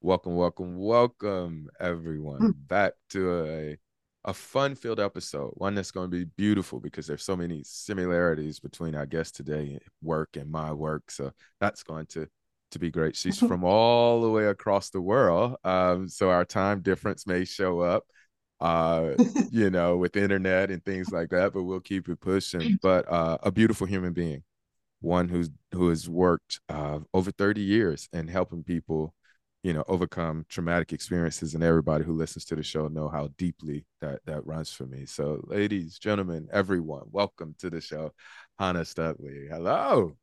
Welcome, welcome, welcome, everyone, back to a a fun-filled episode. One that's going to be beautiful because there's so many similarities between our guest today, work and my work. So that's going to to be great. She's from all the way across the world, um, so our time difference may show up, uh, you know, with internet and things like that. But we'll keep it pushing. But uh, a beautiful human being, one who's who has worked uh, over 30 years in helping people you know overcome traumatic experiences and everybody who listens to the show know how deeply that that runs for me so ladies gentlemen everyone welcome to the show Chana Studley hello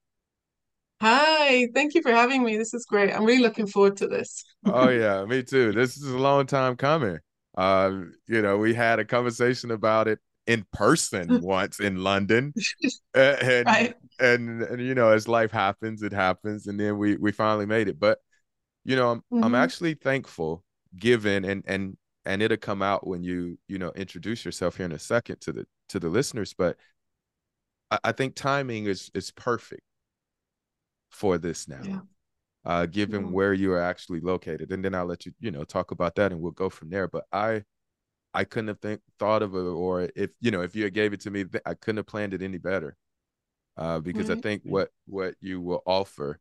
Hi, thank you for having me. This is great. I'm really looking forward to this. oh yeah me too this is a long time coming uh, you know we had a conversation about it in person once in london and, right. and and you know as life happens it happens and then we we finally made it but you know i'm, mm-hmm. I'm actually thankful given and and and it'll come out when you you know introduce yourself here in a second to the to the listeners but i, I think timing is is perfect for this now yeah. uh given yeah. where you are actually located and then i'll let you you know talk about that and we'll go from there but i i couldn't have think, thought of it or if you know if you gave it to me i couldn't have planned it any better uh because right. i think what what you will offer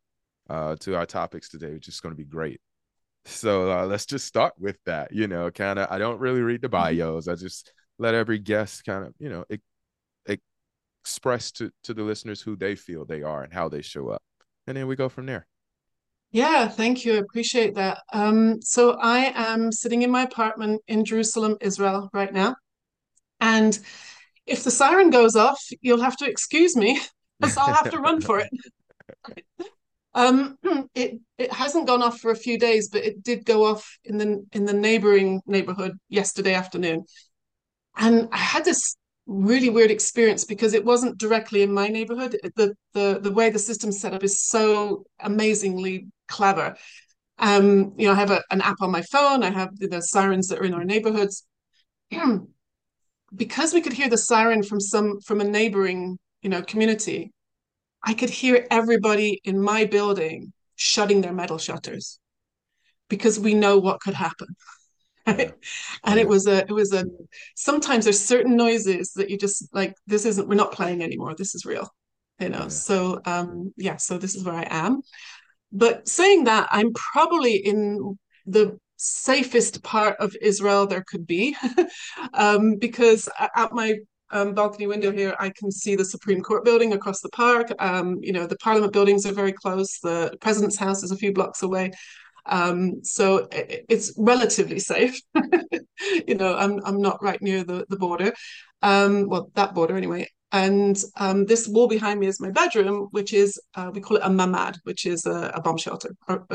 uh, to our topics today, which is going to be great. So uh, let's just start with that. You know, kind of, I don't really read the mm-hmm. bios. I just let every guest kind of, you know, it, it express to, to the listeners who they feel they are and how they show up. And then we go from there. Yeah, thank you. I appreciate that. Um, so I am sitting in my apartment in Jerusalem, Israel, right now. And if the siren goes off, you'll have to excuse me because I'll have to run for it. Um, it it hasn't gone off for a few days, but it did go off in the in the neighboring neighborhood yesterday afternoon, and I had this really weird experience because it wasn't directly in my neighborhood. The the the way the system's set up is so amazingly clever. Um, you know, I have a, an app on my phone. I have the sirens that are in our neighborhoods. because we could hear the siren from some from a neighboring you know community I could hear everybody in my building shutting their metal shutters because we know what could happen. and yeah. it was a it was a sometimes there's certain noises that you just like this isn't we're not playing anymore this is real you know yeah. so um yeah so this is where i am but saying that i'm probably in the safest part of israel there could be um because at my um, balcony window here, I can see the Supreme Court building across the park. Um, you know, the Parliament buildings are very close. The President's house is a few blocks away. Um, so it, it's relatively safe. you know, I'm I'm not right near the the border. Um, well, that border anyway. And um, this wall behind me is my bedroom, which is uh, we call it a mamad, which is a, a bomb shelter. Or,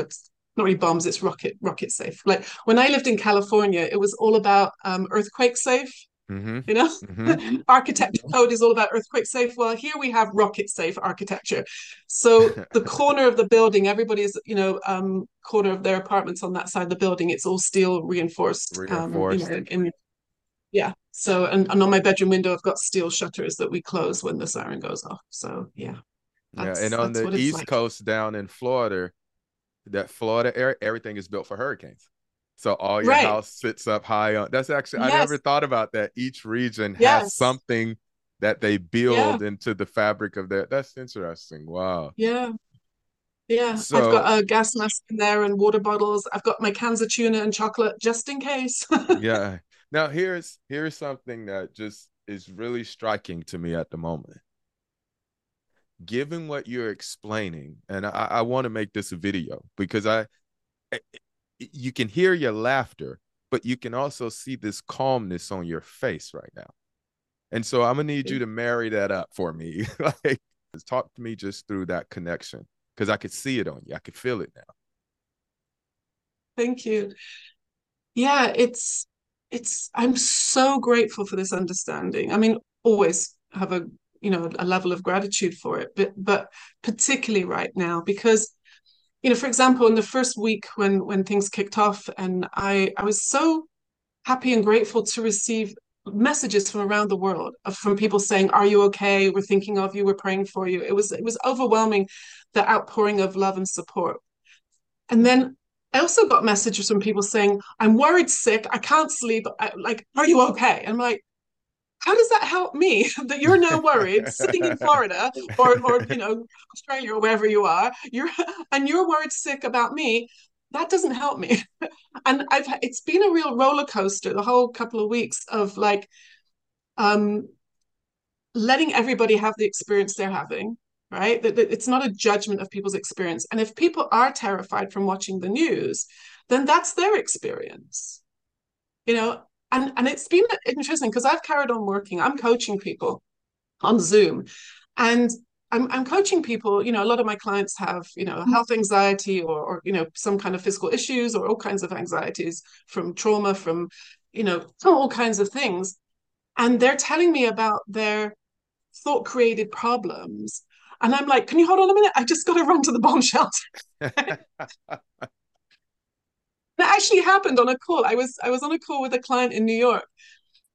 not really bombs; it's rocket rocket safe. Like when I lived in California, it was all about um, earthquake safe Mm-hmm. You know, mm-hmm. architecture code is all about earthquake safe. Well, here we have rocket safe architecture. So the corner of the building, everybody's, you know, um, corner of their apartments on that side of the building, it's all steel reinforced. Reinforced. Um, you know, in, yeah. So, and, and on my bedroom window, I've got steel shutters that we close when the siren goes off. So, yeah. Yeah. And on the East like. Coast down in Florida, that Florida area, everything is built for hurricanes. So all your right. house sits up high on. That's actually yes. I never thought about that. Each region yes. has something that they build yeah. into the fabric of that. That's interesting. Wow. Yeah. Yeah, so, I've got a gas mask in there and water bottles. I've got my cans of tuna and chocolate just in case. yeah. Now here's here's something that just is really striking to me at the moment. Given what you're explaining, and I, I want to make this a video because I you can hear your laughter, but you can also see this calmness on your face right now. And so I'm gonna need you to marry that up for me. like talk to me just through that connection because I could see it on you. I could feel it now. Thank you. Yeah, it's it's I'm so grateful for this understanding. I mean, always have a you know a level of gratitude for it, but but particularly right now because you know, for example, in the first week when when things kicked off, and I I was so happy and grateful to receive messages from around the world from people saying, "Are you okay? We're thinking of you. We're praying for you." It was it was overwhelming, the outpouring of love and support. And then I also got messages from people saying, "I'm worried, sick. I can't sleep. I, like, are you okay?" And I'm like, how does that help me? That you're now worried sitting in Florida or, or you know Australia or wherever you are you're and you're worried sick about me that doesn't help me. And I've it's been a real roller coaster the whole couple of weeks of like um letting everybody have the experience they're having right? That, that it's not a judgment of people's experience. And if people are terrified from watching the news then that's their experience. You know and and it's been interesting because I've carried on working. I'm coaching people on Zoom, and I'm I'm coaching people. You know, a lot of my clients have you know mm. health anxiety or or you know some kind of physical issues or all kinds of anxieties from trauma, from you know all kinds of things, and they're telling me about their thought created problems. And I'm like, can you hold on a minute? I just got to run to the bomb shelter. that actually happened on a call. I was I was on a call with a client in New York,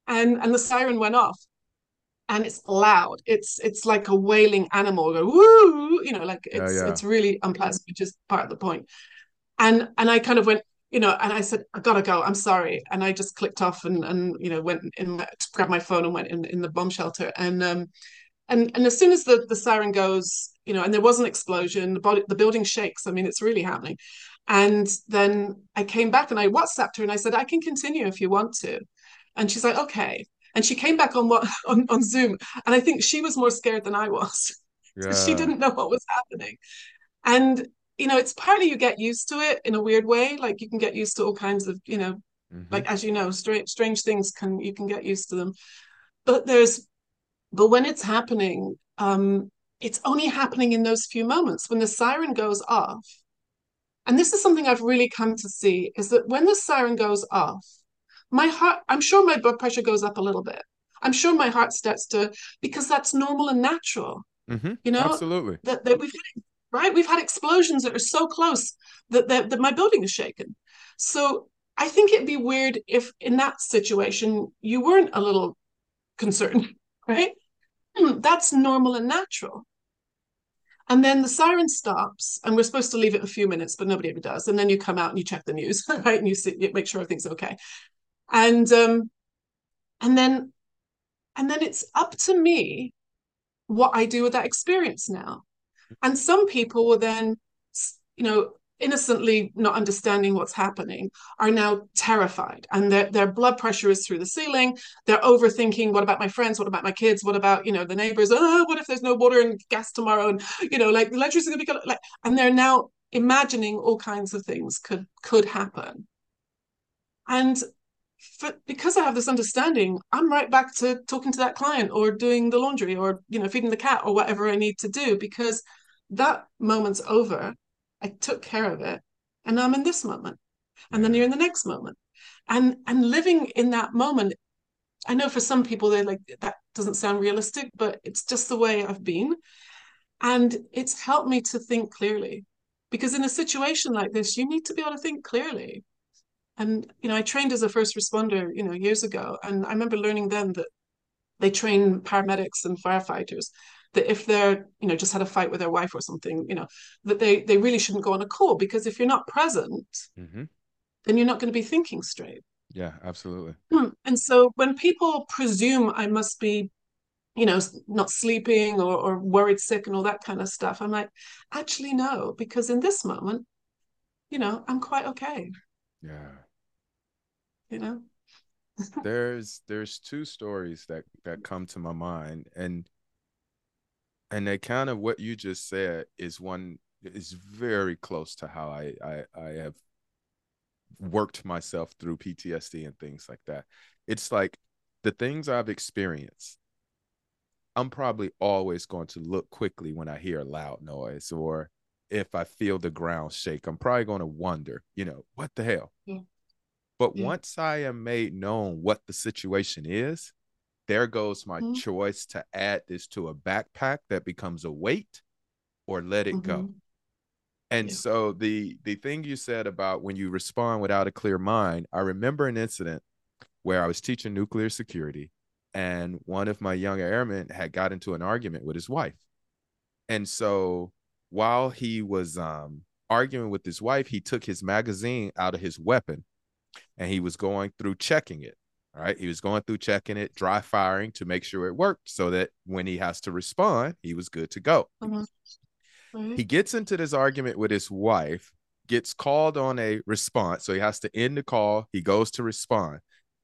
and and the siren went off, and it's loud. It's it's like a wailing animal. Go woo, you know, like it's yeah, yeah. it's really unpleasant, which is part of the point. And and I kind of went, you know, and I said, I gotta go. I'm sorry, and I just clicked off and and you know went in, grabbed my phone and went in in the bomb shelter. And um, and and as soon as the the siren goes, you know, and there was an explosion, the body the building shakes. I mean, it's really happening. And then I came back and I WhatsApped her and I said, I can continue if you want to. And she's like, okay. And she came back on what on, on Zoom. And I think she was more scared than I was. Yeah. she didn't know what was happening. And you know, it's partly you get used to it in a weird way. Like you can get used to all kinds of, you know, mm-hmm. like as you know, strange strange things can you can get used to them. But there's but when it's happening, um, it's only happening in those few moments when the siren goes off and this is something I've really come to see is that when the siren goes off, my heart, I'm sure my blood pressure goes up a little bit. I'm sure my heart starts to, because that's normal and natural. Mm-hmm. You know, absolutely. That, that we've had, right? We've had explosions that are so close that, that, that my building is shaken. So I think it'd be weird if in that situation you weren't a little concerned, right? That's normal and natural. And then the siren stops, and we're supposed to leave it a few minutes, but nobody ever does. And then you come out and you check the news, right? And you see, you make sure everything's okay. And um, and then and then it's up to me what I do with that experience now. And some people will then, you know, innocently not understanding what's happening are now terrified. And their, their blood pressure is through the ceiling. They're overthinking what about my friends? What about my kids? What about you know the neighbors? Oh what if there's no water and gas tomorrow? And you know like the electricity is going to be like and they're now imagining all kinds of things could could happen. And for, because I have this understanding, I'm right back to talking to that client or doing the laundry or you know feeding the cat or whatever I need to do because that moment's over I took care of it. And I'm in this moment. And then you're in the next moment. And and living in that moment, I know for some people they're like, that doesn't sound realistic, but it's just the way I've been. And it's helped me to think clearly. Because in a situation like this, you need to be able to think clearly. And you know, I trained as a first responder, you know, years ago. And I remember learning then that they train paramedics and firefighters that if they're you know just had a fight with their wife or something you know that they they really shouldn't go on a call because if you're not present mm-hmm. then you're not going to be thinking straight yeah absolutely hmm. and so when people presume i must be you know not sleeping or, or worried sick and all that kind of stuff i'm like actually no because in this moment you know i'm quite okay yeah you know there's there's two stories that that come to my mind and and they kind of what you just said is one is very close to how I, I I have worked myself through PTSD and things like that. It's like the things I've experienced. I'm probably always going to look quickly when I hear a loud noise or if I feel the ground shake. I'm probably going to wonder, you know, what the hell? Yeah. But Yeah. once I am made known what the situation is, there goes my Mhm. choice to add this to a backpack that becomes a weight or let it go. Mhm. And Yeah. so the the thing you said about when you respond without a clear mind, I remember an incident where I was teaching nuclear security and one of my younger airmen had got into an argument with his wife. And so while he was um arguing with his wife, he took his magazine out of his weapon and he was going through checking it. All right. He was going through checking it, dry firing to make sure it worked so that when he has to respond, he was good to go. Mhm. Right. He gets into this argument with his wife, gets called on a response. So he has to end the call. He goes to respond.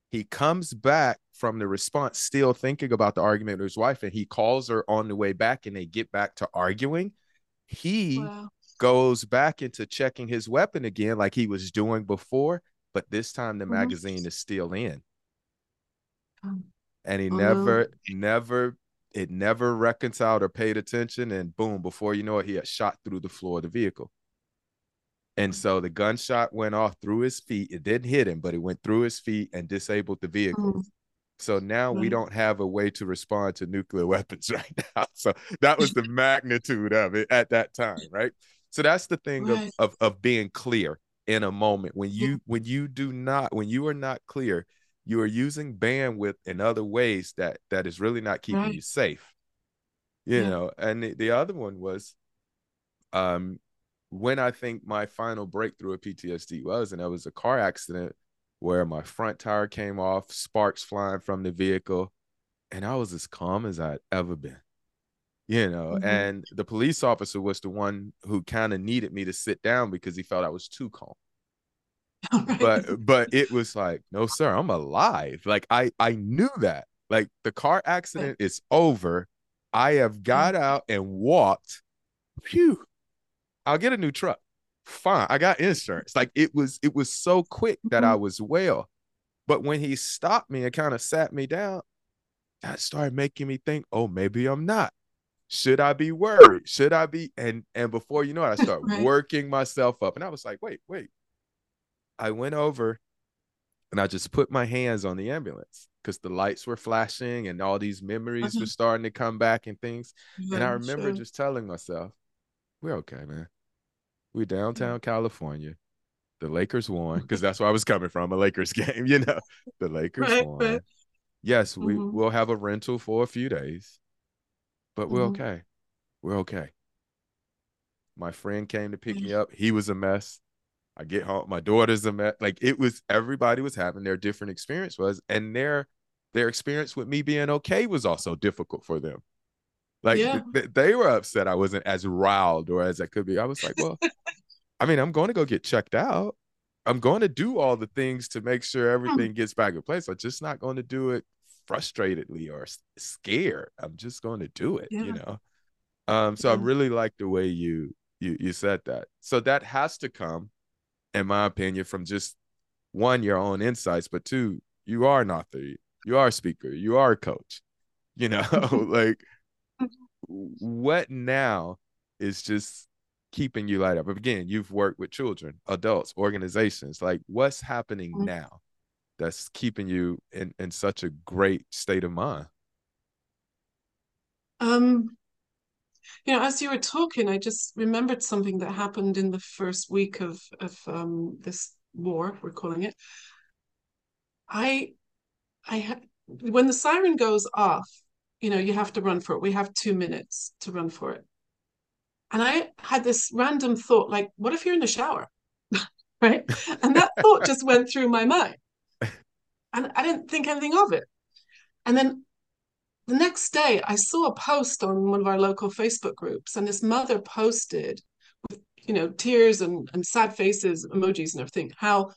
He comes back from the response, still thinking about the argument with his wife, and he calls her on the way back and they get back to arguing. He Wow. goes back into checking his weapon again, like he was doing before, but this time the Mhm. magazine is still in and he Oh, no. never never it never reconciled or paid attention and boom before you know it he had shot through the floor of the vehicle. And so the gunshot went off through his feet. It didn't hit him but it went through his feet and disabled the vehicle. Mm. so now we don't have a way to respond to nuclear weapons right now. So that was the magnitude of it at that time right? So that's the thing of, of of being clear in a moment. When you when you do not when you are not clear you are using bandwidth in other ways that that is really not keeping Right. you safe you Yeah. know and the, the other one was um when i think my final breakthrough of ptsd was and it was a car accident where my front tire came off sparks flying from the vehicle and i was as calm as i'd ever been you know Mhm. and the police officer was the one who kind of needed me to sit down because he felt i was too calm Right. but but it was like no sir i'm alive. Like i i knew that. Like the car accident is over. I have mm-hmm. got out and walked. Phew. I'll get a new truck. Fine. I got insurance. Like it was it was so quick that i mm-hmm. was well. But when he stopped me and kind of sat me down that started making me think oh maybe i'm not. Should i be worried? Should i be and and before you know it i start Right. working myself up. And i was like wait wait I went over and I just put my hands on the ambulance because the lights were flashing and all these memories were Mhm. starting to come back and things. And I remember sure. just telling myself, we're okay, man. We're downtown California. The Lakers won because that's where I was coming from a Lakers game, you know. The Lakers Right, won. right. Yes, we, Mhm. we'll have a rental for a few days, but we're Mhm. okay. We're okay. My friend came to pick me up. He was a mess. I get home, my daughter's a mess. Like it was everybody was having their different experience was, and their their experience with me being okay was also difficult for them. Like Yeah. th- th- they were upset I wasn't as riled or as I could be. I was like, well, I mean, I'm going to go get checked out. I'm going to do all the things to make sure everything gets back in place. I'm just not going to do it frustratedly or scared. I'm just going to do it, you know. Um, so I really like the way you you you said that. So that has to come, in my opinion, from just one your own insights, but two, you are an author, you are a speaker, you are a coach. You know, like what now is just keeping you light up. But again, you've worked with children, adults, organizations. Like what's happening Mhm. now that's keeping you in, in such a great state of mind? Um, you know, as you were talking, I just remembered something that happened in the first week of of um, this war, we're calling it. I, I ha- when the siren goes off, you know, you have to run for it. We have two minutes to run for it. And I had this random thought, like, what if you're in the shower? Right? And that thought just went through my mind. And I didn't think anything of it. And then the next day, I saw a post on one of our local Facebook groups, and this mother posted with, you know, tears and, and sad faces, emojis and everything, how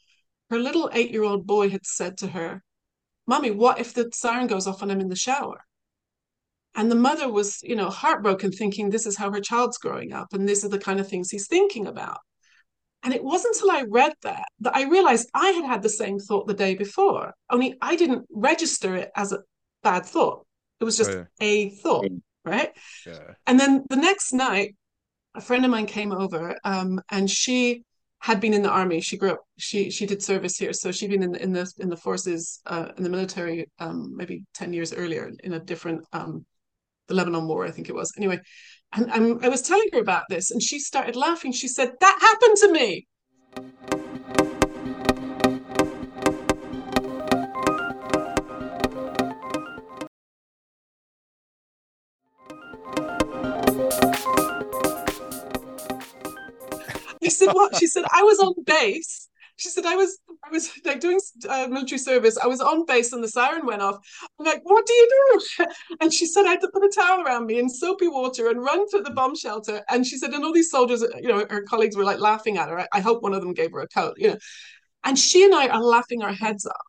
her little eight year old boy had said to her, Mommy, what if the siren goes off and I'm in the shower? And the mother was, you know, heartbroken, thinking this is how her child's growing up and these are the kind of things he's thinking about. And it wasn't until I read that that I realized I had had the same thought the day before, only I didn't register it as a bad thought. It was just Oh, yeah. a thought, right? Yeah. And then the next night, a friend of mine came over, um, and she had been in the army. She grew up. She she did service here, so she'd been in the in the in the forces uh, in the military um, maybe ten years earlier in a different um, the Lebanon War, I think it was. Anyway, and, and I was telling her about this, and she started laughing. She said, "That happened to me." I said, what? She said, I was on base. She said, I was, I was like doing uh, military service. I was on base and the siren went off. I'm like, what do you do? And she said, I had to put a towel around me in soapy water and run to the bomb shelter. And she said, and all these soldiers, you know, her colleagues were like laughing at her. I, I hope one of them gave her a coat, you know. And she and I are laughing our heads off.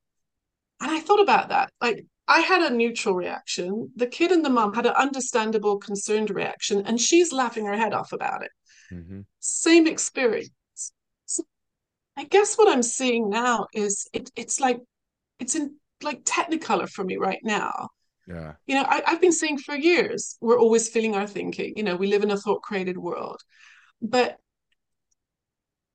And I thought about that. Like, I had a neutral reaction. The kid and the mom had an understandable, concerned reaction, and she's laughing her head off about it. Mm-hmm. Same experience. So I guess what I'm seeing now is it, it's like it's in like technicolor for me right now. Yeah. You know, I, I've been saying for years, we're always feeling our thinking. You know, we live in a thought created world. But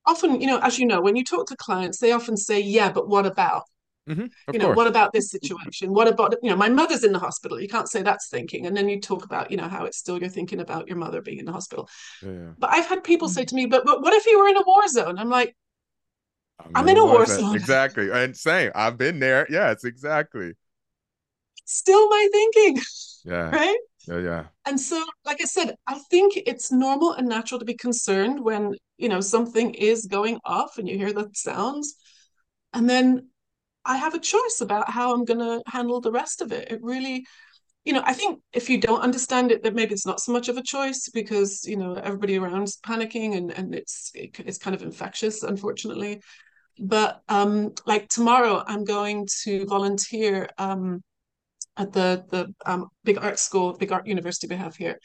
often, you know, as you know, when you talk to clients, they often say, yeah, but what about? Mm-hmm, you know, course. what about this situation? What about, you know, my mother's in the hospital. You can't say that's thinking. And then you talk about, you know, how it's still you're thinking about your mother being in the hospital. Yeah, yeah. But I've had people say to me, but, but what if you were in a war zone? I'm like, I'm, I'm in, in, a war zone. Exactly. And same. I've been there. Yes, exactly. Still my thinking. Yeah. Right? Yeah, yeah. And so, like I said, I think it's normal and natural to be concerned when, you know, something is going off and you hear the sounds. And then I have a choice about how I'm going to handle the rest of it. It really, you know, I think if you don't understand it, that maybe it's not so much of a choice because you know everybody around's panicking and and it's it's kind of infectious, unfortunately. But um, like tomorrow, I'm going to volunteer um, at the the um, big art school, big art university we have here,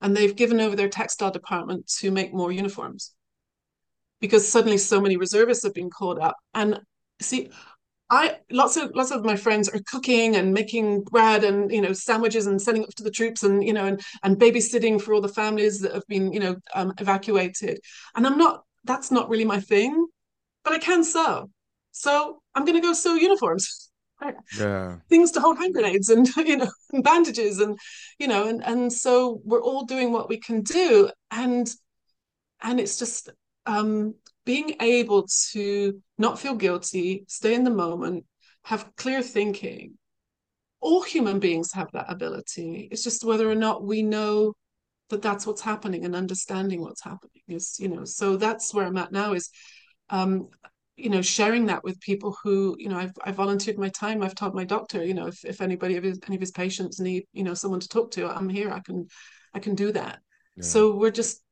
and they've given over their textile department to make more uniforms because suddenly so many reservists have been called up. And see, I lots of lots of my friends are cooking and making bread and you know sandwiches and sending up to the troops and you know and and babysitting for all the families that have been you know um, evacuated. And I'm not that's not really my thing, but I can sew. So I'm going to go sew uniforms. Yeah. Things to hold hand grenades and you know and bandages and you know and and so we're all doing what we can do and and it's just um being able to not feel guilty, stay in the moment, have clear thinking. All human beings have that ability. It's just whether or not we know that that's what's happening and understanding what's happening is, you know, so that's where I'm at now is, um, you know, sharing that with people who, you know, I've, I volunteered my time. I've told my doctor, you know, if, if anybody of his, any of his patients need, you know, someone to talk to, I'm here. I can, I can do that. Yeah. So we're just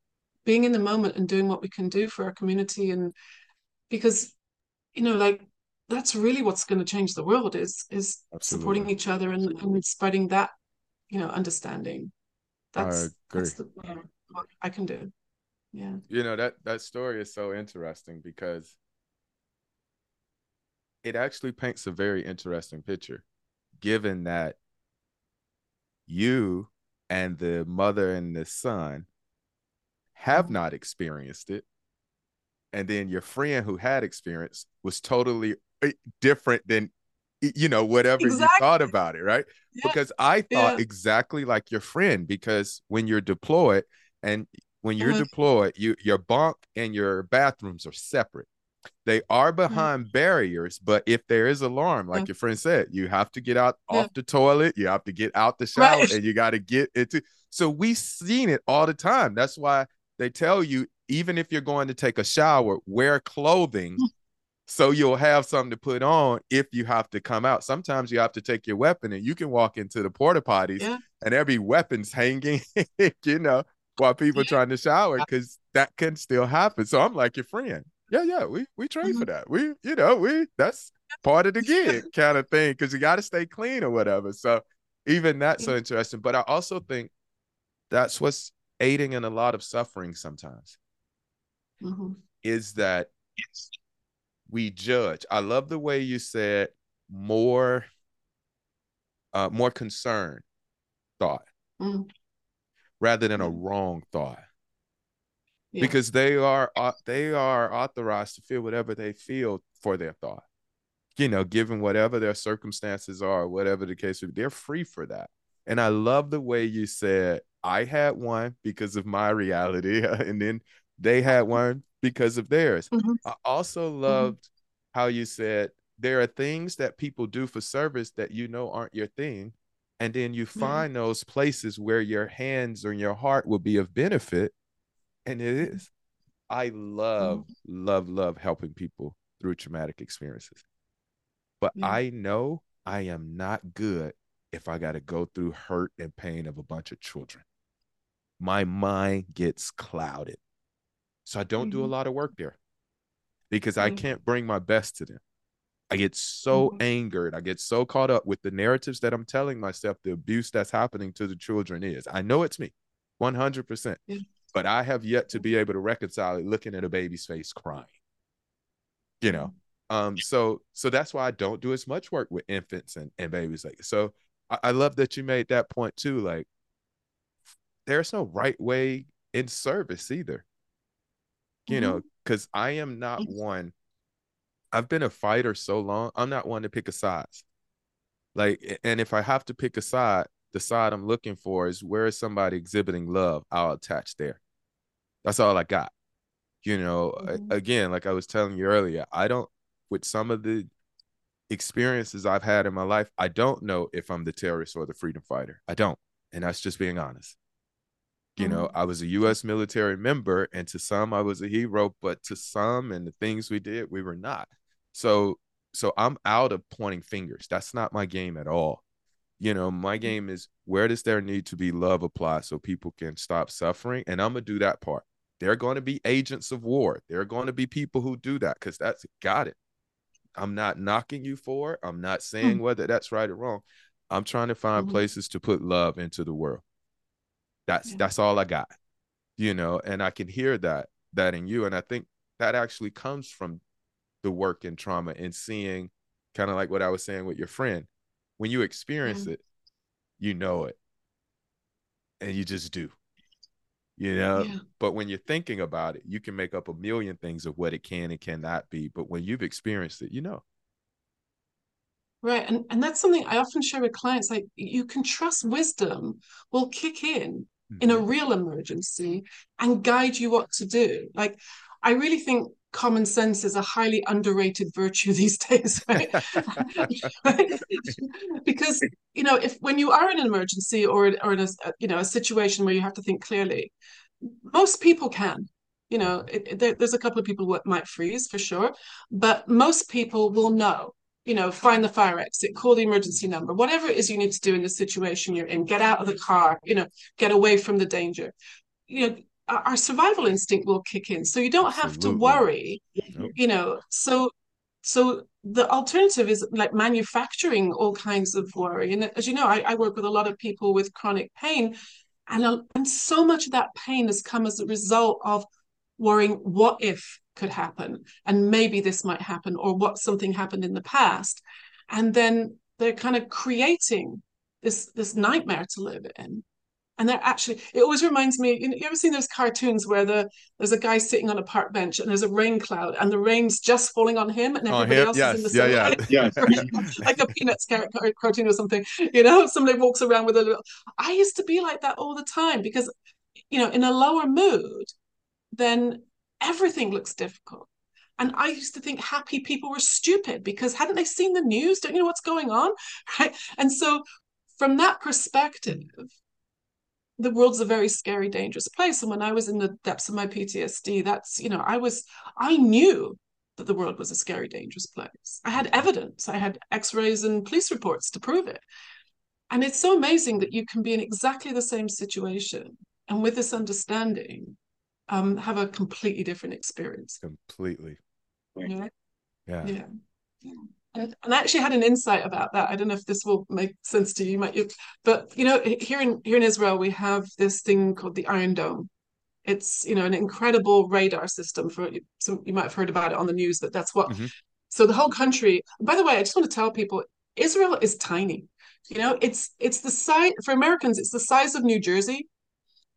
being in the moment and doing what we can do for our community and because you know like that's really what's going to change the world is is Absolutely. supporting each other and, and spreading that you know understanding. That's that's the, uh, what i can do. Yeah. You know that that story is so interesting because it actually paints a very interesting picture given that you and the mother and the son have not experienced it and then your friend who had experience was totally eh, different than you know whatever exactly. you thought about it right yeah. because i thought yeah. exactly like your friend because when you're deployed and when you're uh-huh. deployed you your bunk and your bathrooms are separate they are mm-hmm. behind mm-hmm. barriers but if there is alarm like your friend said you have to get out yeah. off the toilet you have to get out the shower right. and you got to get into so we seen it all the time that's why they tell you even if you're going to take a shower, wear clothing hmm. so you'll have something to put on if you have to come out. Sometimes you have to take your weapon and you can walk into the porta potties yeah. and every weapon's hanging, you know, while people yeah. trying to shower because that can still happen. So I'm like your friend. Yeah, yeah, we we train mm-hmm. for that. We, you know, we that's part of the gig kind of thing because you got to stay clean or whatever. So even that's so interesting. But I also think that's what's aiding in a lot of suffering sometimes mm-hmm. is that we judge. I love the way you said more uh more concern thought mm-hmm. rather than a wrong thought. yeah. because they are uh, they are authorized to feel whatever they feel for their thought you know given whatever their circumstances are whatever the case they're free for that and i love the way you said i had one because of my reality and then they had one because of theirs mm-hmm. i also mm-hmm. loved mm-hmm. how you said there are things that people do for service that you know aren't your thing and then you find mm-hmm. those places where your hands or your heart will be of benefit and it is i love mm-hmm. love love helping people through traumatic experiences but i know i am not good if i got to go through hurt and pain of a bunch of children my mind gets clouded so i don't mm-hmm. do a mm-hmm. lot of work there because mm-hmm. i can't bring my best to them I get so mm-hmm. angered. I get so caught up with the narratives that I'm telling myself the abuse that's happening to the children is. I know it's me, 100%. Yeah. But I have yet to be able to reconcile it looking at a baby's face crying. You know, um, so so that's why I don't do as much work with infants and, and babies. Like so, I, I love that you made that point too. Like, there's no right way in service either. You mm-hmm. know, because I am not one I've been a fighter so long. I'm not one to pick a sides. Like, and if I have to pick a side, the side I'm looking for is where is somebody exhibiting love? I'll attach there. That's all I got. You know, mm-hmm. again, like I was telling you earlier, I don't, with some of the experiences I've had in my life, I don't know if I'm the terrorist or the freedom fighter. I don't. And that's just being honest. You mm-hmm. know, I was a US military member, and to some I was a hero, but to some and the things we did, we were not. So so I'm out of pointing fingers. That's not my game at all. You know, my mm-hmm. game is where does there need to be love applied so people can stop suffering? And I'm gonna do that part. There are going to be agents of war. There are going to be people who do that because that's got it. I'm not knocking you for it. I'm not saying mm-hmm. whether that's right or wrong. I'm trying to find mm-hmm. places to put love into the world. That's yeah. that's all I got. You know, and I can hear that that in you. And I think that actually comes from the work in trauma and seeing kind of like what I was saying with your friend. When you experience mm-hmm. it, you know it. And you just do. You know, yeah. but when you're thinking about it, you can make up a million things of what it can and cannot be. But when you've experienced it, you know. Right. And and that's something I often share with clients. Like you can trust wisdom will kick in. In a mm-hmm. real emergency and guide you what to do. Like I really think common sense is a highly underrated virtue these days right? because you know if when you are in an emergency or or in a you know a situation where you have to think clearly most people can you know it, it, there, there's a couple of people that might freeze for sure but most people will know you know find the fire exit call the emergency number whatever it is you need to do in the situation you're in get out of the car you know get away from the danger you know our survival instinct will kick in so you don't Absolutely. have to worry nope. you know so so the alternative is like manufacturing all kinds of worry and as you know I, I work with a lot of people with chronic pain and, and so much of that pain has come as a result of worrying what if could happen and maybe this might happen or what something happened in the past and then they're kind of creating this this nightmare to live in and they're actually it always reminds me you, know, you ever seen those cartoons where the there's a guy sitting on a park bench and there's a rain cloud and the rain's just falling on him and oh, everybody else yes. is in the yeah, yeah. yeah. like a peanuts cartoon or something you know somebody walks around with a little i used to be like that all the time because you know in a lower mood then everything looks difficult and I used to think happy people were stupid because hadn't they seen the news? Don't you know what's going on? Right. And so, from that perspective, the world's a very scary, dangerous place. And when I was in the depths of my PTSD, that's, you know, I was, I knew that the world was a scary, dangerous place. I had evidence, I had x rays and police reports to prove it. And it's so amazing that you can be in exactly the same situation and with this understanding, um, have a completely different experience. Completely. Yeah. Yeah. Yeah. yeah and, I actually had an insight about that. I don't know if this will make sense to you, you might, but you know, here in here in Israel, we have this thing called the Iron Dome. It's you know an incredible radar system. For some, you might have heard about it on the news, but that's what. Mm-hmm. So the whole country. By the way, I just want to tell people, Israel is tiny. You know, it's it's the size for Americans. It's the size of New Jersey,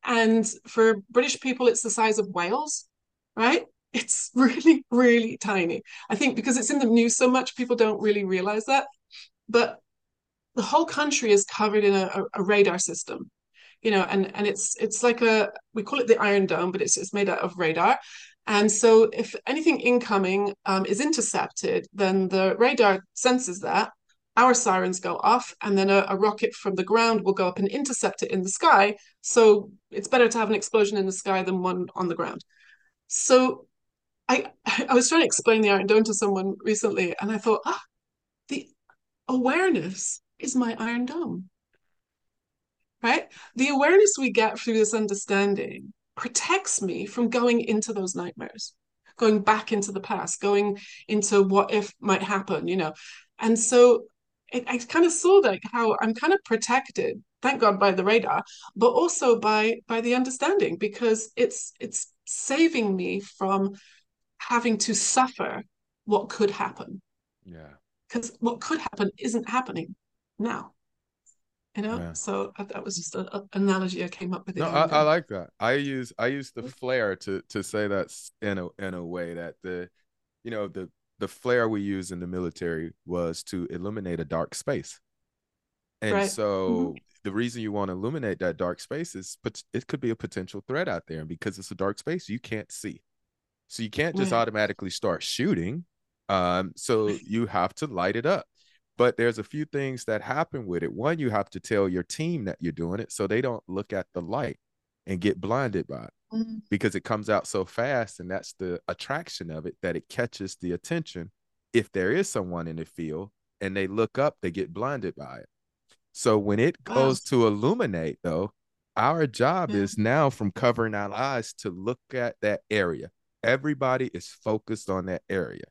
And for British people, it's the size of Wales, right? It's really, really tiny. I think because it's in the news so much, people don't really realize that. But the whole country is covered in a, a radar system you know and and it's it's like a we call it the iron dome but it's it's made out of radar and so if anything incoming um, is intercepted then the radar senses that our sirens go off and then a, a, rocket from the ground will go up and intercept it in the sky. So it's better to have an explosion in the sky than one on the ground. So i i was trying to explain the iron dome to someone recently and i thought ah the awareness is my iron dome right? The awareness we get through this understanding protects me from going into those nightmares going back into the past going into what if might happen you know? And so it, I kind of saw like how I'm kind of protected, thank God, by the radar, but also by by the understanding because it's it's saving me from having to suffer what could happen. Yeah. Because what could happen isn't happening now. You know, yeah. so that was just an analogy I came up with. No, I, I, like that. I use I use the mm. flare to to say that in a in a way that the, you know, the the flare we use in the military was to illuminate a dark space. And right. so mm-hmm. the reason you want to illuminate that dark space is but it could be a potential threat out there. And because it's a dark space, you can't see. So you can't just automatically start shooting. Um, so you have to light it up. But there's a few things that happen with it. One, you have to tell your team that you're doing it so they don't look at the light and get blinded by it mm-hmm. because it comes out so fast and that's the attraction of it that it catches the attention if there is someone in the field and they look up they get blinded by it so when it goes wow. to illuminate though our job is now from covering our eyes to look at that area everybody is focused on that area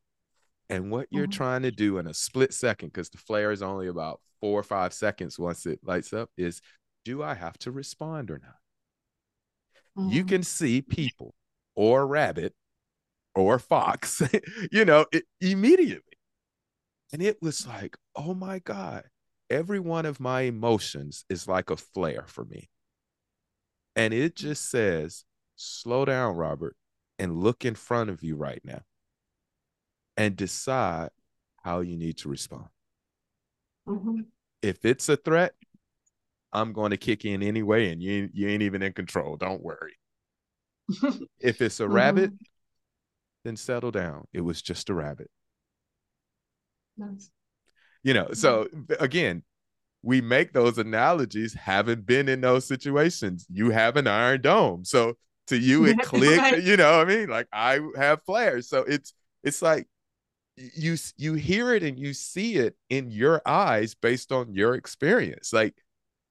and what you're mm-hmm. trying to do in a split second because the flare is only about four or five seconds once it lights up is do i have to respond or not mm-hmm. you can see people or rabbit or fox, you know, it, immediately. And it was like, oh my God, every one of my emotions is like a flare for me. And it just says, slow down, Robert, and look in front of you right now and decide how you need to respond. Mm-hmm. If it's a threat, I'm going to kick in anyway, and you you ain't even in control. Don't worry. if it's a mm-hmm. rabbit, then settle down. It was just a rabbit. Nice. You know, so again, we make those analogies, haven't been in those situations. You have an iron dome. So to you, it clicked, right. you know what I mean? Like I have flares. So it's it's like you you hear it and you see it in your eyes based on your experience. Like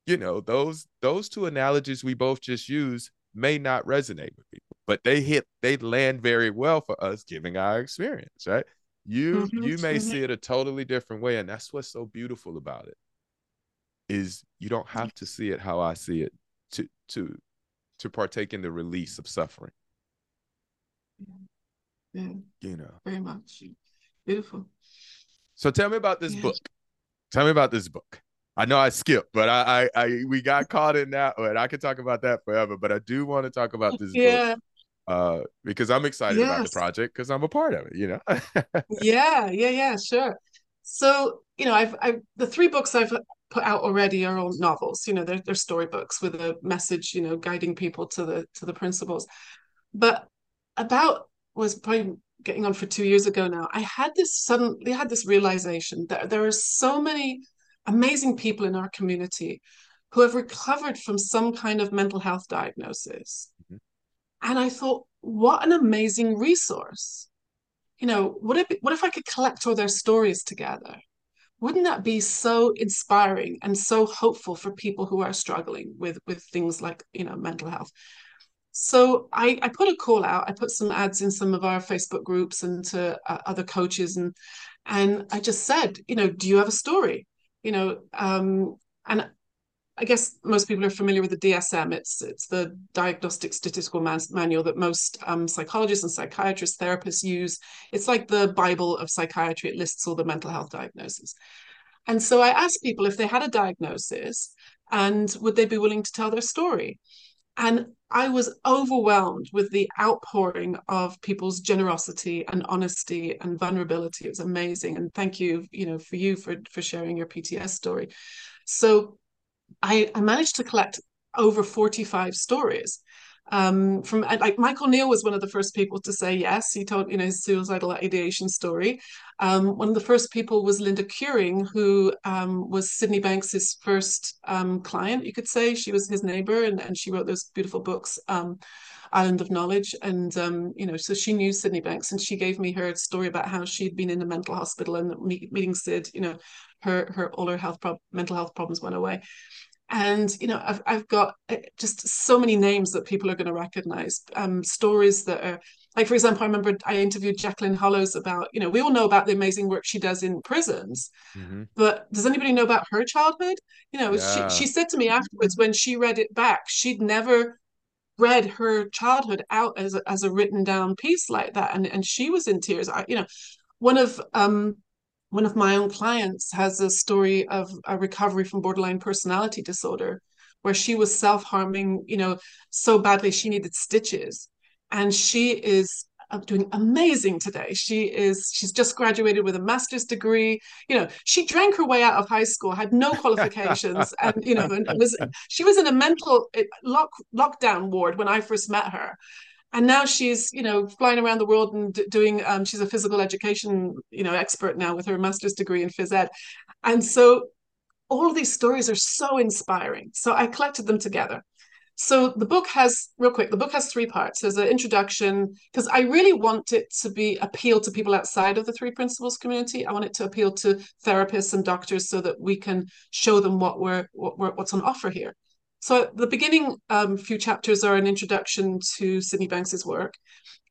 you know those those two analogies we both just used may not resonate with people but they hit they land very well for us giving our experience right? You mm-hmm. you may mm-hmm. see it a totally different way and that's what's so beautiful about it is you don't have to see it how i see it to to to partake in the release of suffering. Yeah. you know. Very much. Beautiful. So tell me about this yeah. book. Tell me about this book I know I skipped, but I, I, I, we got caught in that one. I could talk about that forever, but I do want to talk about this yeah. book uh, because I'm excited yes. about the project because I'm a part of it. You know. yeah, yeah, yeah, sure. So you know, I've, I've the three books I've put out already are all novels. You know, they're they're storybooks with a message. You know, guiding people to the to the principles. But about was probably getting on for two years ago now. I had this suddenly had this realization that there are so many amazing people in our community who have recovered from some kind of mental health diagnosis. Mm-hmm. And I thought, what an amazing resource. You know, what if what if I could collect all their stories together? Wouldn't that be so inspiring and so hopeful for people who are struggling with with things like, you know, mental health? So I, I put a call out. I put some ads in some of our Facebook groups and to uh, other coaches, and and I just said, you know, do you have a story? You know, um, and I guess most people are familiar with the DSM. It's it's the Diagnostic Statistical Man- Manual that most um, psychologists and psychiatrists, therapists use. It's like the Bible of psychiatry. It lists all the mental health diagnoses. And so I asked people if they had a diagnosis and would they be willing to tell their story. And I was overwhelmed with the outpouring of people's generosity and honesty and vulnerability. It was amazing. And thank you, you know, for you for for sharing your PTS story. So I, I managed to collect over 45 stories um, from like Michael Neill was one of the first people to say yes. He told you know his suicidal ideation story. Um, one of the first people was Linda Quiring, who um, was Sydney Banks's first um, client. You could say she was his neighbor, and, and she wrote those beautiful books. Um, Island of Knowledge, and um, you know, so she knew Sydney Banks, and she gave me her story about how she'd been in a mental hospital and meeting Sid. You know, her her all her health pro- mental health problems went away and you know I've, I've got uh, just so many names that people are going to recognize um, stories that are like for example i remember i interviewed jacqueline hollows about you know we all know about the amazing work she does in prisons mm-hmm. but does anybody know about her childhood you know yeah. she, she said to me afterwards when she read it back she'd never read her childhood out as a, as a written down piece like that and and she was in tears I, you know one of um one of my own clients has a story of a recovery from borderline personality disorder where she was self-harming you know so badly she needed stitches. And she is uh, doing amazing today. She is she's just graduated with a master's degree. You know she drank her way out of high school had no qualifications and you know and was she was in a mental lock lockdown ward when i first met her and now she's you know flying around the world and doing um, she's a physical education you know expert now with her master's degree in phys ed. And so all of these stories are so inspiring. So i collected them together. So the book has real quick the book has three parts. There's an introduction because i really want it to be appeal to people outside of the three principles community. I want it to appeal to therapists and doctors so that we can show them what we're, what we're what's on offer here so the beginning um, few chapters are an introduction to Sydney Banks's work.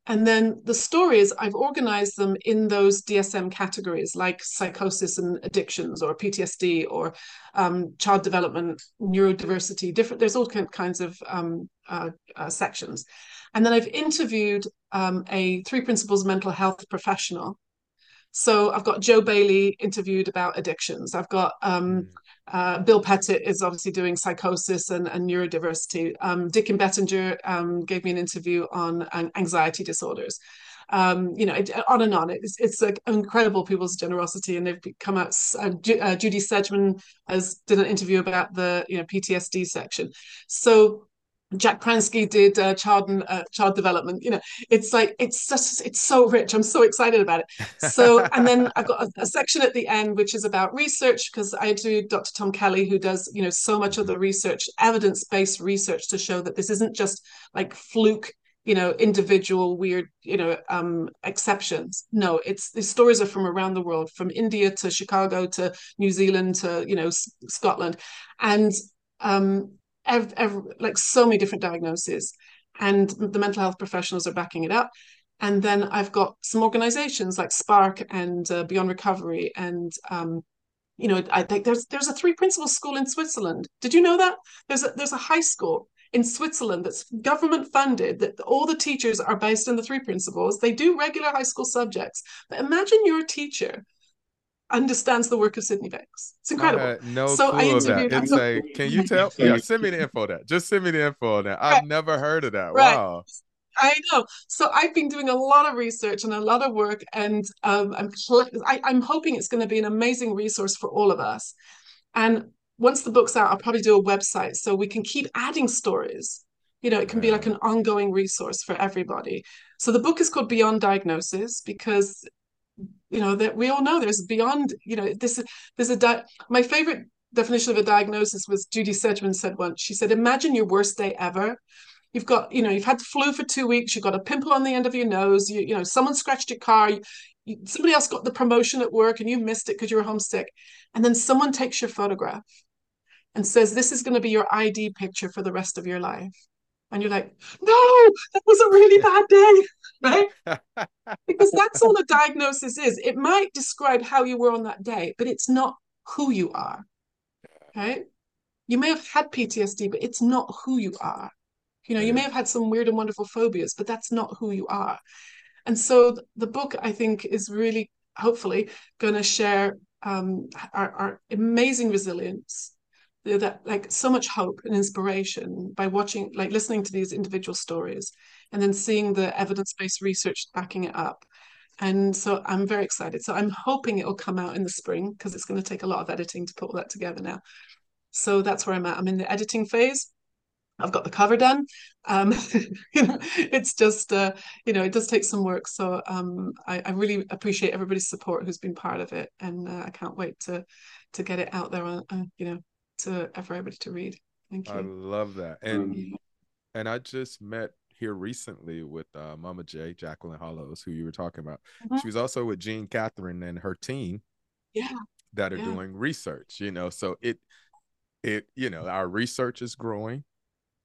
And then the stories, I've organized them in those DSM categories like psychosis and addictions or PTSD or um, child development, neurodiversity, different, there's all kinds of um, uh, uh, sections. And then I've interviewed um, a three principles mental health professional. So I've got Joe Bailey interviewed about addictions. I've got um, mm. Uh, Bill Pettit is obviously doing psychosis and, and neurodiversity. Um, Dicken Bettinger um, gave me an interview on anxiety disorders. Um, you know, it, on and on. It's, it's like incredible people's generosity, and they've come out. Uh, uh, Judy Sedgeman has did an interview about the you know PTSD section. So Jack Pransky did uh, child and uh, child development. You know, it's like it's just it's so rich. I'm so excited about it. So, and then I've got a, a section at the end which is about research because I do Dr. Tom Kelley, who does you know so much of the research, evidence based research to show that this isn't just like fluke you know individual weird you know um exceptions no it's the stories are from around the world from india to chicago to new zealand to you know S- scotland and um every, every, like so many different diagnoses, and the mental health professionals are backing it up. And then I've got some organizations like Spark and uh, Beyond Recovery, and um, you know, I think there's there's a three principles school in Switzerland. Did you know that there's a there's a high school in Switzerland that's government funded that all the teachers are based in the three principles. They do regular high school subjects, but imagine you're a teacher understands the work of Sydney Banks. It's incredible. no so clue I interviewed. That. It's a, can you tell? Yeah, send me the info that. Just send me the info on that. I've never heard of that. Right. Wow. I know. So I've been doing a lot of research and a lot of work, and um, I'm I, I'm hoping it's going to be an amazing resource for all of us. And once the book's out, I'll probably do a website so we can keep adding stories. You know, it can yeah. be like an ongoing resource for everybody. So the book is called Beyond Diagnosis because you know that we all know there's beyond you know this is there's a di- my favorite definition of a diagnosis was judy sedgeman said once she said imagine your worst day ever. You've got you know you've had the flu for two weeks you've got a pimple on the end of your nose you, you know someone scratched your car you, you, somebody else got the promotion at work and you missed it because you were homesick. And then someone takes your photograph and says this is going to be your id picture for the rest of your life and you're like, no, that was a really bad day, right? because that's all a diagnosis is. It might describe how you were on that day, but it's not who you are, right? You may have had PTSD, but it's not who you are. You know, you may have had some weird and wonderful phobias, but that's not who you are. And so the book, I think, is really hopefully going to share um, our, our amazing resilience, that like so much hope and inspiration by watching like listening to these individual stories and then seeing the evidence-based research backing it up. And so i'm very excited. So i'm hoping it'll come out in the spring because it's going to take a lot of editing to put all that together now. So that's where i'm at. I'm in the editing phase. I've got the cover done. Um, you know, it's just uh, you know, it does take some work. So um, I, I, really appreciate everybody's support who's been part of it, and uh, I can't wait to to get it out there, uh, you know, to everybody to read. Thank you. I love that, and yeah. and I just met here recently with uh, Mama J, Jacqueline Hollows, who you were talking about. Mm-hmm. She was also with Jean Catherine and her team. Yeah. That are yeah. doing research, you know. So it it you know our research is growing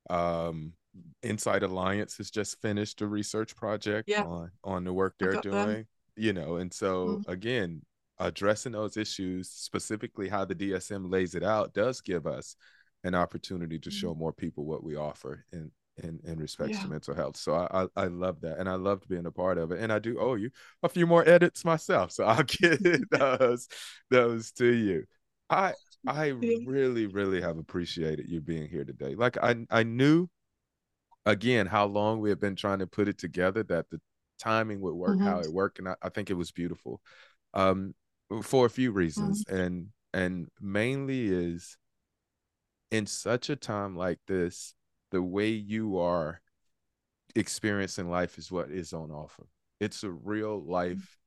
um, Insight Alliance has just finished a research project yeah. on on the work they're doing. Them. You know, and so mm-hmm. again, addressing those issues, specifically how the DSM lays it out, does give us an opportunity to mm-hmm. show more people what we offer in in, in respect yeah. to mental health. So I, I, I love that, and I loved being a part of it. And I do owe you a few more edits myself, so I'll get those those to you. I I really, really have appreciated you being here today. Like I, I knew again how long we had been trying to put it together that the timing would work, mm-hmm. how it worked, and I, I, think it was beautiful. Um, for a few reasons, mm-hmm. and and mainly is in such a time like this, the way you are experiencing life is what is on offer. It's a real mm-hmm. life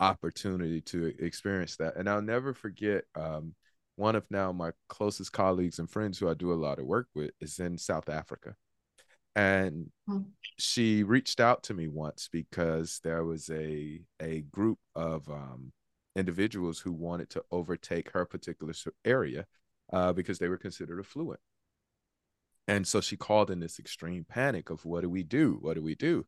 opportunity to experience that, and I'll never forget. Um, one of now my closest colleagues and friends who I do a lot of work with is in South Africa. And hmm. she reached out to me once because there was a a group of um, individuals who wanted to overtake her particular area uh, because they were considered affluent. And so she called in this extreme panic of what do we do? What do we do?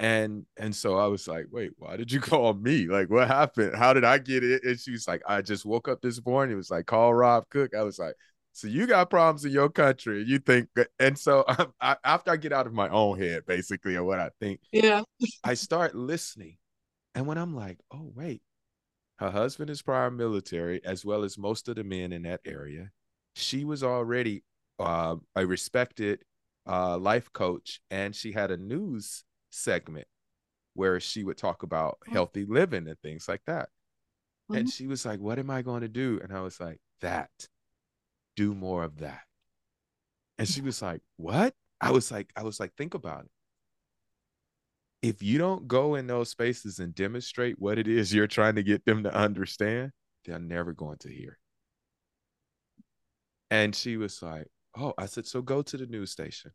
And and so I was like, wait, why did you call me? Like, what happened? How did I get it? And she was like, I just woke up this morning. It was like, call Rob Cook. I was like, so you got problems in your country. You think, and so I, after I get out of my own head, basically, of what I think, yeah, I start listening. And when I'm like, oh, wait, her husband is prior military, as well as most of the men in that area. She was already uh, a respected uh, life coach, and she had a news segment where she would talk about oh. healthy living and things like that. Mm-hmm. And she was like, What am I going to do? And I was like, That. Do more of that. And she was like, What? I was like, I was like, think about it. If you don't go in those spaces and demonstrate what it is you're trying to get them to understand, they're never going to hear. And she was like, Oh, I said, so go to the news station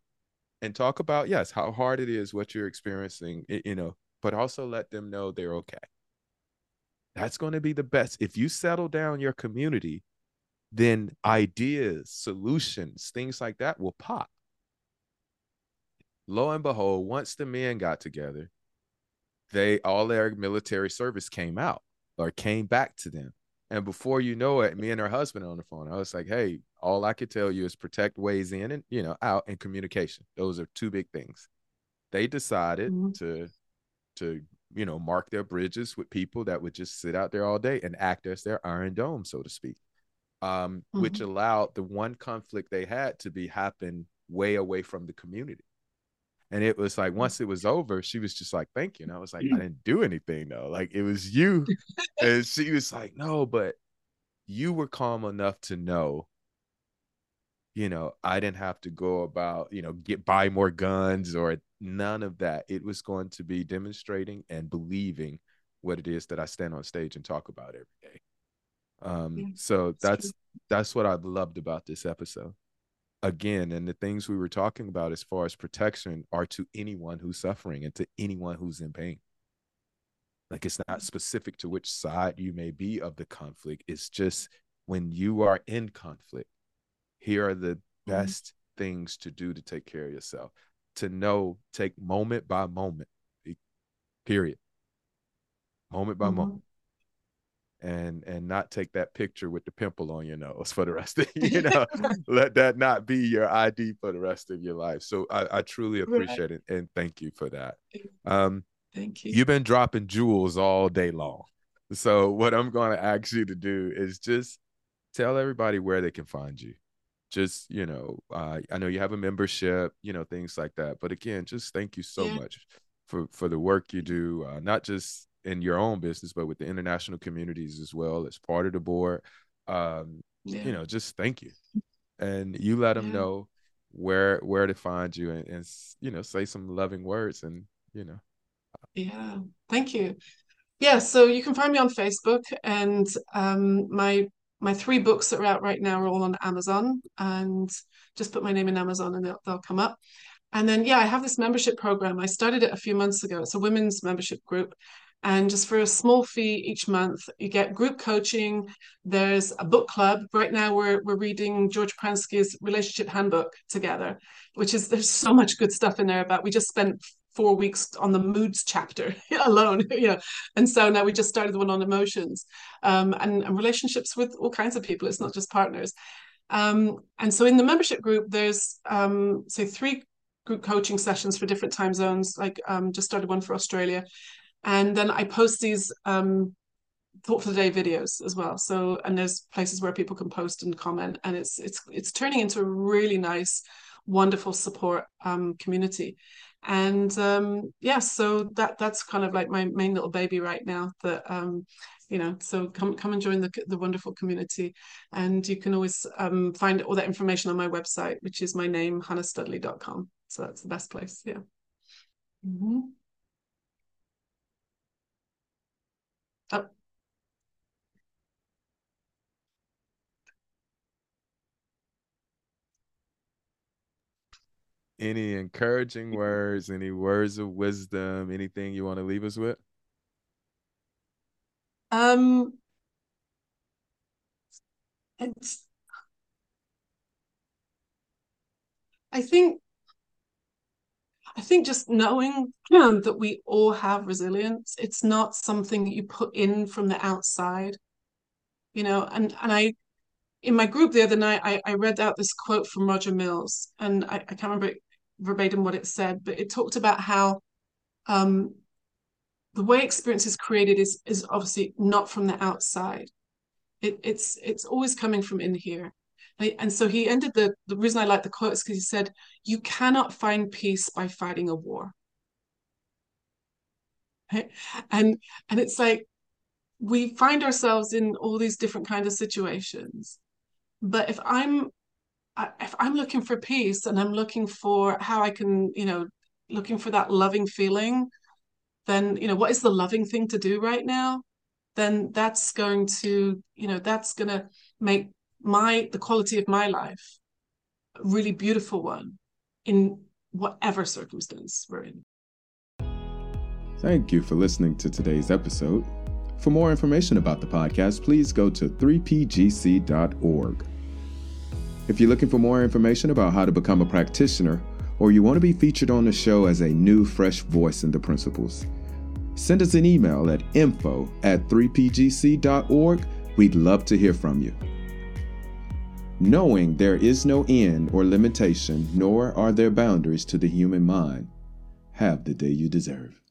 and talk about yes how hard it is what you're experiencing you know but also let them know they're okay. That's going to be the best. If you settle down your community then ideas solutions things like that will pop lo and behold once the men got together they all their military service came out or came back to them and before you know it, me and her husband on the phone. I was like, hey, all I could tell you is protect ways in and you know out and communication. Those are two big things. They decided mm-hmm. to to you know mark their bridges with people that would just sit out there all day and act as their iron dome, so to speak. Um, mm-hmm. which allowed the one conflict they had to be happen way away from the community. And it was like once it was over, she was just like, "Thank you." And I was like, "I didn't do anything though. Like it was you." and she was like, "No, but you were calm enough to know you know i didn't have to go about you know get buy more guns or none of that it was going to be demonstrating and believing what it is that i stand on stage and talk about every day um yeah, so that's that's what i've loved about this episode again and the things we were talking about as far as protection are to anyone who's suffering and to anyone who's in pain like it's not specific to which side you may be of the conflict it's just when you are in conflict here are the mm-hmm. best mm-hmm. things to do to take care of yourself to know take moment by moment period moment by mm-hmm. moment and and not take that picture with the pimple on your nose for the rest of you know? Let that not be your id for the rest of your life. So i, I truly appreciate right. it and thank you for that. Um thank you. you've been dropping jewels all day long. So what i'm going to ask you to do is just tell everybody where they can find you. Just you know uh, i know you have a membership you know things like that but again just thank you so yeah. much for for the work you do uh, not just in your own business but with the international communities as well as part of the board um, yeah. you know just thank you. And you let them yeah. know where where to find you and, and you know say some loving words and you know. Yeah thank you. Yeah so you can find me on facebook and um my my three books that are out right now are all on amazon and just put my name in amazon and they'll, they'll come up. And then yeah i have this membership program. I started it a few months ago. It's a women's membership group and just for a small fee each month, you get group coaching. There's a book club. Right now, we're, we're reading George Pransky's Relationship Handbook together, which is there's so much good stuff in there about. We just spent four weeks on the moods chapter alone, know, and so now we just started the one on emotions um, and, and relationships with all kinds of people. It's not just partners. Um, and so in the membership group, there's um, say three group coaching sessions for different time zones. Like um, just started one for Australia, and then I post these um, thought for the day videos as well. So and there's places where people can post and comment, and it's it's it's turning into a really nice, wonderful support um, community. And um, yeah, so that that's kind of like my main little baby right now. That um, you know, so come come and join the the wonderful community, and you can always um, find all that information on my website, which is my name chanastudley.com. So that's the best place. Yeah. Mm-hmm. Oh. Any encouraging words, any words of wisdom, anything you want to leave us with? Um, it's, I think I think just knowing that we all have resilience, it's not something that you put in from the outside, you know. And and I, in my group the other night, I, I read out this quote from Roger Mills, and I, I can't remember verbatim what it said, but it talked about how um, the way experience is created is is obviously not from the outside. It, it's it's always coming from in here. And so he ended the the reason I like the quote is because he said, "You cannot find peace by fighting a war." Right? And and it's like we find ourselves in all these different kind of situations, but if I'm if I'm looking for peace and I'm looking for how I can, you know, looking for that loving feeling, then you know what is the loving thing to do right now? Then that's going to, you know, that's going to make my the quality of my life a really beautiful one in whatever circumstance we're in. Thank you for listening to today's episode. For more information about the podcast, please go to 3pgc.org. If you're looking for more information about how to become a practitioner, or you want to be featured on the show as a new, fresh voice in the principles, send us an email at info at 3pgc.org. We'd love to hear from you knowing there is no end or limitation, nor are there boundaries to the human mind. Have the day you deserve.